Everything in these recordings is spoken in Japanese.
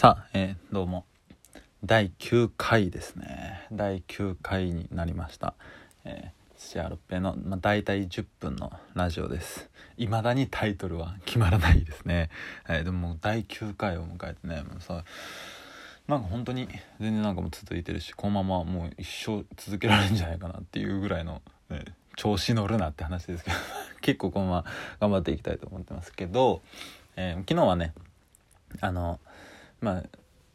さあ、えー、どうも。第9回ですね。第9回になりました、えー、土屋六平の、まあ、大体10分のラジオです。未だにタイトルは決まらないですね、えー、でも第9回を迎えてねもうさなんか本当に全然なんかも続いてるしこのままもう一生続けられるんじゃないかなっていうぐらいの、ね、調子乗るなって話ですけど 結構このまま頑張っていきたいと思ってますけど、えー、昨日はねあのまあ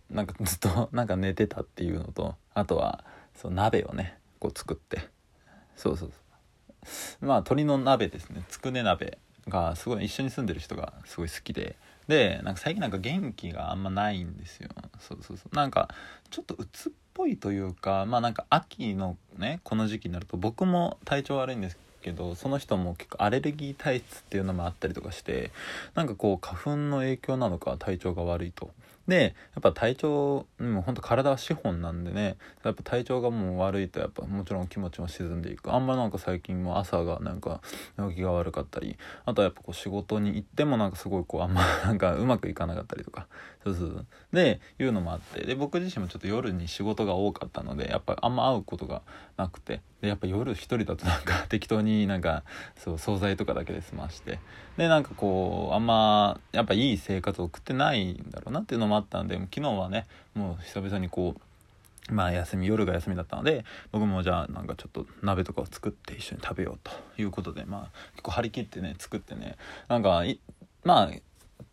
なんかずっと なんか寝てたっていうのとあとはそう鍋をねこう作って。そうそうそう。まあ鶏の鍋ですね。つくね鍋がすごい一緒に住んでる人がすごい好きで。でなんか最近なんか元気があんまないんですよ。そうそうそう。なんかちょっと鬱っぽいというかまあなんか秋のねこの時期になると僕も体調悪いんですけどその人も結構アレルギー体質っていうのもあったりとかしてなんかこう花粉の影響なのか体調が悪いとでやっぱ体調もうほんと体は資本なんでね。やっぱ体調がもう悪いとやっぱもちろん気持ちも沈んでいく。あんまなんか最近も朝がなんか動きが悪かったり。あとはやっぱこう仕事に行ってもなんかすごいこうあんま なんかうまくいかなかったりとか。そうそう。でいうのもあって。で僕自身もちょっと夜に仕事が多かったのでやっぱあんま会うことがなくて。でやっぱ夜一人だとなんか 適当になんかそう惣菜とかだけで済まして。でなんかこうあんまやっぱいい生活を送ってないんだろうなっていうのもあったんで昨日はねもう久々にこうまあ休み夜が休みだったので僕もじゃあなんかちょっと鍋とかを作って一緒に食べようということでまあ結構張り切ってね作ってねなんかまあ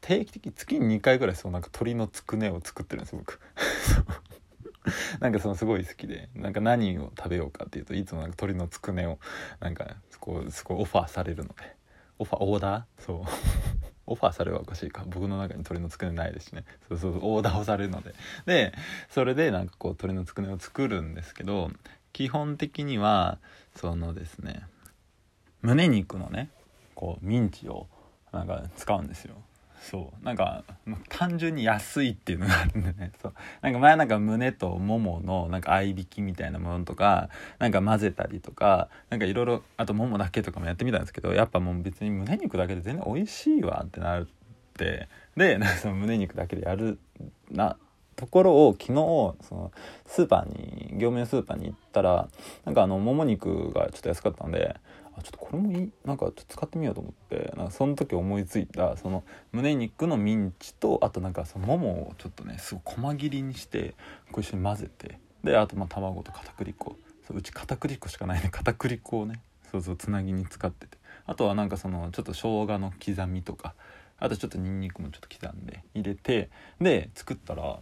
定期的月に2回ぐらいそうなんか鶏のつくねを作ってるんです僕。なんかそのすごい好きでなんか何を食べようかっていうといつもなんか鶏のつくねをなんかこうすごいオファーされるので。オファーオーダー？そう。オファーされるはおかしいか。僕の中に鶏のつくねないですしね。そうそうオーダーをされるので。でそれでなんかこう鶏のつくねを作るんですけど基本的にはそのですね胸肉のねこうミンチをなんか使うんですよ。そう。なんか単純に安いっていうのがあるんでね。そう。なんか前なんか胸ともものなんか合いびきみたいなものとかなんか混ぜたりとかなんかいろいろあとももだけとかもやってみたんですけどやっぱもう別に胸肉だけで全然美味しいわってなるって。でその胸肉だけでやるなところを昨日そのスーパーに業務用スーパーに行ったらなんかあのもも肉がちょっと安かったんであちょっとこれもいいなんかちょっと使ってみようと思ってなんかその時思いついたその胸肉のミンチとあとなんかそのももをちょっとねすごい細切りにしてこう一緒に混ぜてであとまあ卵と片栗粉。そううち片栗粉しかないね。片栗粉をねそうそうつなぎに使ってて。あとはなんかそのちょっと生姜の刻みとかあとちょっとニンニクもちょっと刻んで入れてで作ったら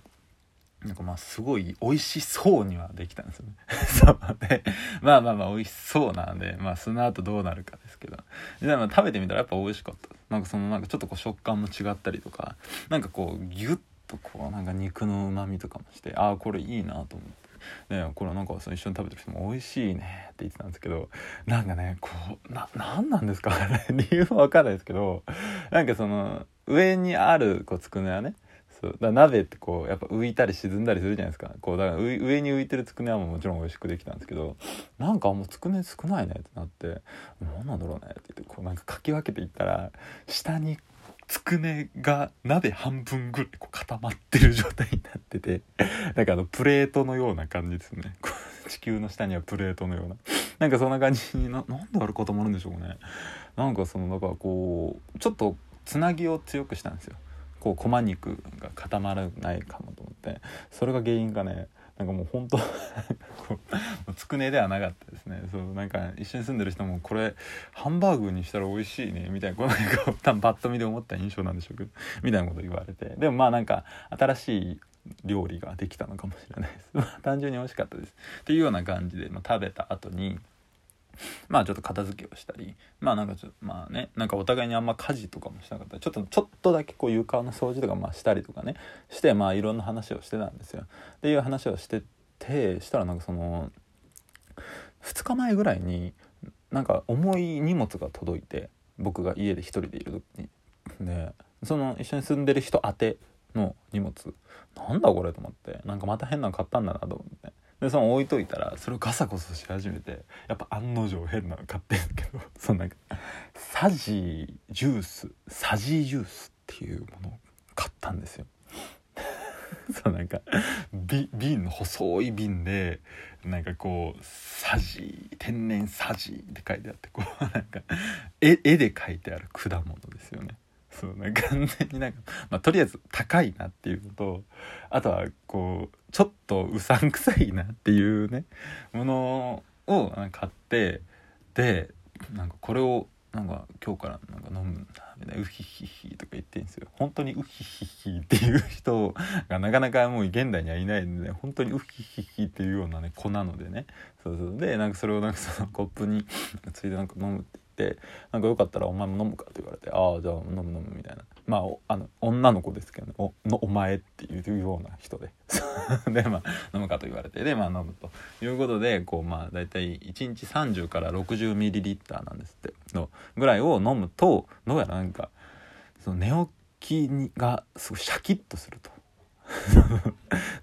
なんかまあすごい美味しそうにはできたんですよね。そうで、まあまあまあ美味しそうなんで、まあその後どうなるかですけど。でも食べてみたらやっぱ美味しかった。なんかそのなんかちょっとこう食感も違ったりとか、なんかこうギュッとこうなんか肉の旨味とかもして、ああこれいいなと思って。ね、これなんかその一緒に食べてる人も美味しいねって言ってたんですけどなんかねこうな何なんですか？理由は分かんないですけどなんかその上にあるこうつくねはねそう。だ鍋ってこうやっぱ浮いたり沈んだりするじゃないですか。こうだから上に浮いてるつくねはもちろん美味しくできたんですけどなんかもうつくね少ないねってなって何なんだろうねって言ってこうなんかかき分けていったら下につくねが鍋半分ぐらいこう固まってる状態になってて なんかあのプレートのような感じですね。地球の下にはプレートのような。なんかそんな感じにななんであることもあるんでしょうね。なんかそのだかこうちょっとつなぎを強くしたんですよ。こうこま肉が固まらないかもと思ってそれが原因かね。なんかもう本当 つくねではなかったですね。そうなんか一緒に住んでる人もこれハンバーグにしたら美味しいねみたいなこうなんか多分パッと見で思った印象なんでしょうけどみたいなこと言われて。でもまあなんか新しい料理ができたのかもしれないです。単純に美味しかったです。っていうような感じで、まあ、食べた後にまあちょっと片付けをしたりまあなんかちょっとまあねなんかお互いにあんま家事とかもしなかった。ちょっとちょっとだけこう床の掃除とかまあしたりとかねしてまあいろんな話をしてたんですよ。っていう話をしててしたらなんかその2日前ぐらいになんか重い荷物が届いて僕が家で一人でいる時に。でその一緒に住んでる人宛ての荷物。なんだこれと思ってなんかまた変なの買ったんだなと思って。でその置いといたらそれをガサゴソし始めてやっぱ案の定変なの買ってるんけど そのなんかサジジュースサジジュースっていうものを買ったんですよ そうなんか瓶の細い瓶でなんかこう「さじ天然さじ」って書いてあってこうなんか絵絵で描いてある果物ですよね。そうなんか完全になんか、まあ、とりあえず高いなっていうのとあとはこうちょっとうさんくさいなっていうねものを買ってでなんかこれをなんか今日からなんか飲むんだみたいな「ウヒヒヒ」とか言ってんですよ。本当にウヒヒヒっていう人がなかなかもう現代にはいないんで、ね、本当にウヒヒヒっていうようなね子なのでね。そうそう。でなんかそれをなんかそのコップについでなんか飲むってってなんかよかったらお前も飲むかって言われてああじゃあ飲む飲むみたいな。まああの女の子ですけどね。おのお前っていうような人で。でまあ飲むかと言われてでまあ飲むということでこうまあ大体1日30から 60ml なんですって。のぐらいを飲むとどうやらなんかその寝起きがすごいシャキッとすると。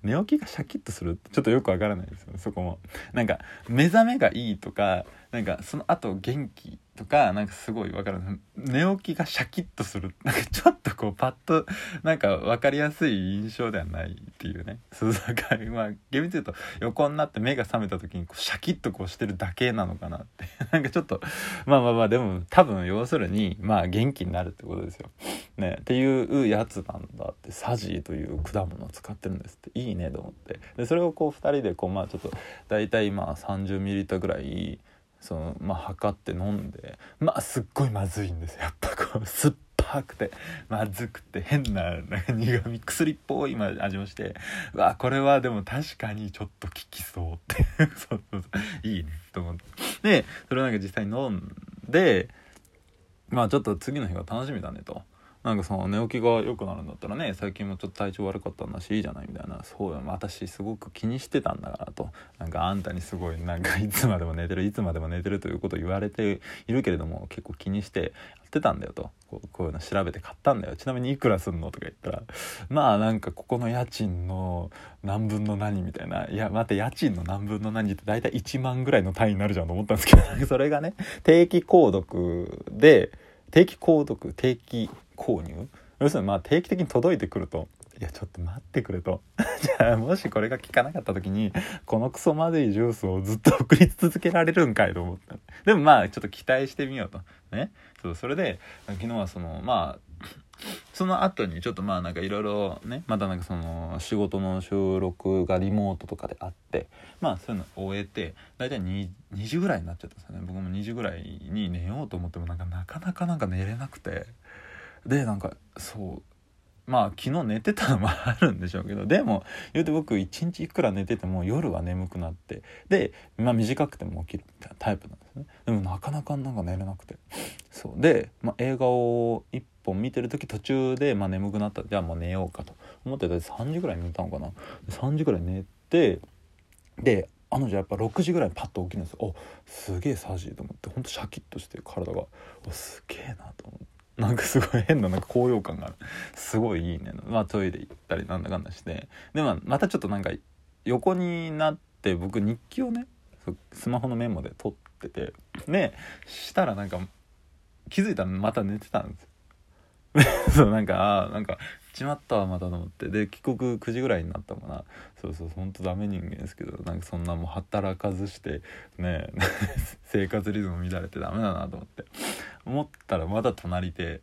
寝起きがシャキッとするってちょっとよくわからないですよねそこも。なんか目覚めがいいとかなんかその後元気とかなんかすごい分かる寝起きがシャキッとする。なんかちょっとこうパッとなんか分かりやすい印象ではないっていうね。そうだからまあ厳密に言うと横になって目が覚めた時にこうシャキッとこうしてるだけなのかなって。なんかちょっとまあまあまあでも多分要するにまあ元気になるってことですよ。ねっていうやつなんだって。サジーという果物を使ってるんですって。いいねと思って。でそれをこう2人でこうまあちょっと大体まあ 30ml ぐらいそのまあ測って飲んでまあすっごいまずいんですやっぱこう酸っぱくてまずくて変な苦味薬っぽい味もしてうわこれはでも確かにちょっと効きそうって。そうそうそういいねと思って。でそれをなんか実際に飲んでまあちょっと次の日が楽しみだねと。なんかその寝起きが良くなるんだったらね最近もちょっと体調悪かったんだしいいじゃないみたいなそうよ私すごく気にしてたんだからと。なんかあんたにすごいなんかいつまでも寝てるいつまでも寝てるということを言われているけれども結構気にしてやってたんだよと。こうこういうの調べて買ったんだよ。ちなみにいくらすんのとか言ったらまあなんかここの家賃の何分の何みたいな。いや待って家賃の何分の何って大体1万ぐらいの単位になるじゃんと思ったんですけどそれがね定期購読で定期購読定期購入？要するにまあ定期的に届いてくると。いやちょっと待ってくれと。じゃあもしこれが効かなかった時にこのクソまずいジュースをずっと送り続けられるんかいと思った。でもまあちょっと期待してみようと。ね？そうそれで昨日はそのまあその後にちょっとまあなんかいろいろね？またなんかその仕事の収録がリモートとかであってまあそういうのを終えて大体 2, 2時ぐらいになっちゃったんですよね。僕も2時ぐらいに寝ようと思ってもなんかなかなかなんか寝れなくて。でなんかそうまあ昨日寝てたのもあるんでしょうけどでも言うて僕一日いくら寝てても夜は眠くなってで、まあ、短くても起きるみたいなタイプなんですね。でもなかなかなんか寝れなくて。そう。で、まあ、映画を1本見てる時途中で、まあ、眠くなった。じゃあもう寝ようかと思ってた。3時ぐらい寝たのかな。3時ぐらい寝てであのじゃやっぱ6時ぐらいパッと起きるんですよ。おすげえサージーと思って。ほんとシャキッとして体が。おすげえなと思って。なんかすごい変ななんか高揚感がある。すごいいいね。まあトイレ行ったりなんだかんだして。でまあまたちょっとなんか横になって僕日記をねスマホのメモで撮ってて。ねしたらなんか気づいたらまた寝てたんですよ。そうなんかあなんかちまったわまたと思って。で帰国9時ぐらいになったかな。そうそうほんとダメ人間ですけどなんかそんなもう働かずしてね 生活リズム乱れてダメだなと思って。思ったらまだ隣で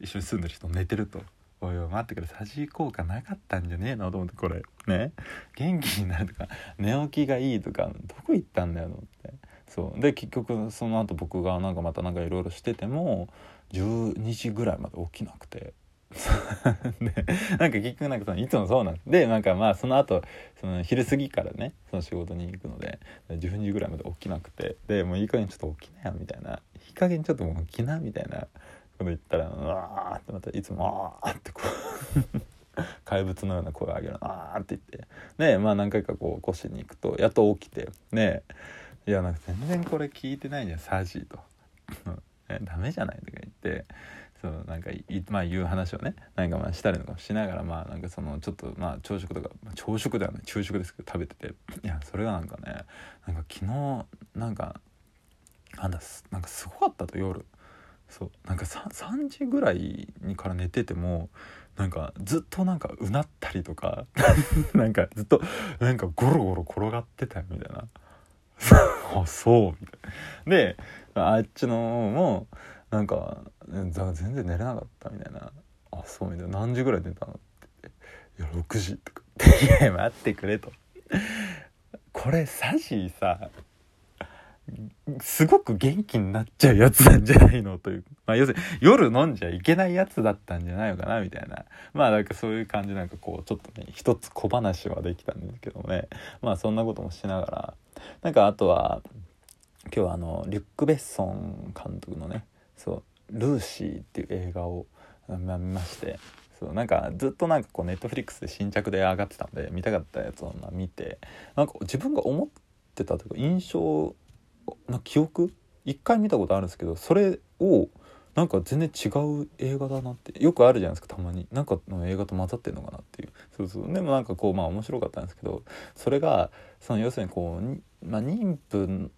一緒に住んでる人寝てると。おいおい待ってくれサジ効果なかったんじゃねえのと思ってこれ。ね。元気になるとか寝起きがいいとかどこ行ったんだよと思って。そう。で結局その後僕がなんかまたなんかいろいろしてても12時ぐらいまで起きなくて。でなんか結局なんかそのいつもそうなん。でなんかまあその後その昼過ぎからねその仕事に行くので12時ぐらいまで起きなくて。でもういい加減ちょっと起きなよみたいな。いい加減ちょっともう起きなみたいなこと言ったらうわーってまたいつもあーってこう。怪物のような声を上げるあーって言って。でまあ何回かこう起こしに行くとやっと起きて。ねいやなんか全然これ聞いてないじゃんサジーと。ダメじゃないとか言ってそうなんかまあ言う話をねなんかまあしたりとかしながらまあなんかそのちょっとまあ朝食とか、まあ、朝食ではない昼食ですけど食べてて。いやそれがなんかねなんか昨日なんかなんだなんかすごかったと夜。そうなんか 3, 3時ぐらいにから寝ててもなんかずっとなんかうなったりとか なんかずっとなんかゴロゴロ転がってたみたいな。あそう。みたいなであっちの方もなんか全然寝れなかったみたいな。あそうみたいな。何時ぐらい寝たのって「いや6時」とか「いや待ってくれ」と。これサジさすごく元気になっちゃうやつなんじゃないのという、まあ、要するに夜飲んじゃいけないやつだったんじゃないのかなみたいな。まあなんかそういう感じなんかこうちょっとね一つ小話はできたんですけどね。まあそんなこともしながら。なんかあとは今日はあのリュック・ベッソン監督のねそう「ルーシー」っていう映画を見まして。そうなんかずっとなんかこうネットフリックスで新着で上がってたんで見たかったやつを見てなんか自分が思ってたというか印象な記憶？一回見たことあるんですけどそれをなんか全然違う映画だなってよくあるじゃないですかたまに。なんかの映画と混ざってんのかなっていう。そうそう。でもなんかこうまあ面白かったんですけどそれがその要するにこう、まあ、妊婦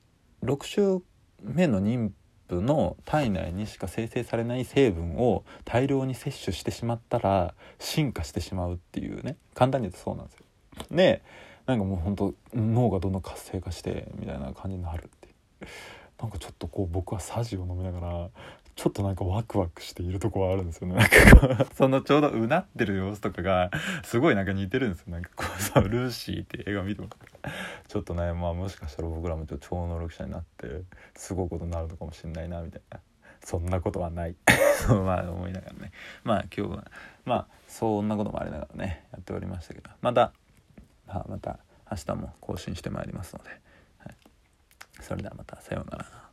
6週目の妊婦の体内にしか生成されない成分を大量に摂取してしまったら進化してしまうっていうね。簡単に言うとそうなんですよ。でなんかもうほんと脳がどんどん活性化してみたいな感じになる。なんかちょっとこう僕はサジを飲みながらちょっとなんかワクワクしているとこはあるんですよね。なんかこう、そのちょうどうなってる様子とかが、すごいなんか似てるんですよ。なんかこうさ、ルーシーって映画見てもちょっとね、まあもしかしたら僕らもちょっと超能力者になって、すごいことになるのかもしれないな、みたいな。そんなことはない。まあ思いながらね。まあ今日は、まあそんなこともありながらね、やっておりましたけど、また、まあまた明日も更新してまいりますので、それではまたさようなら。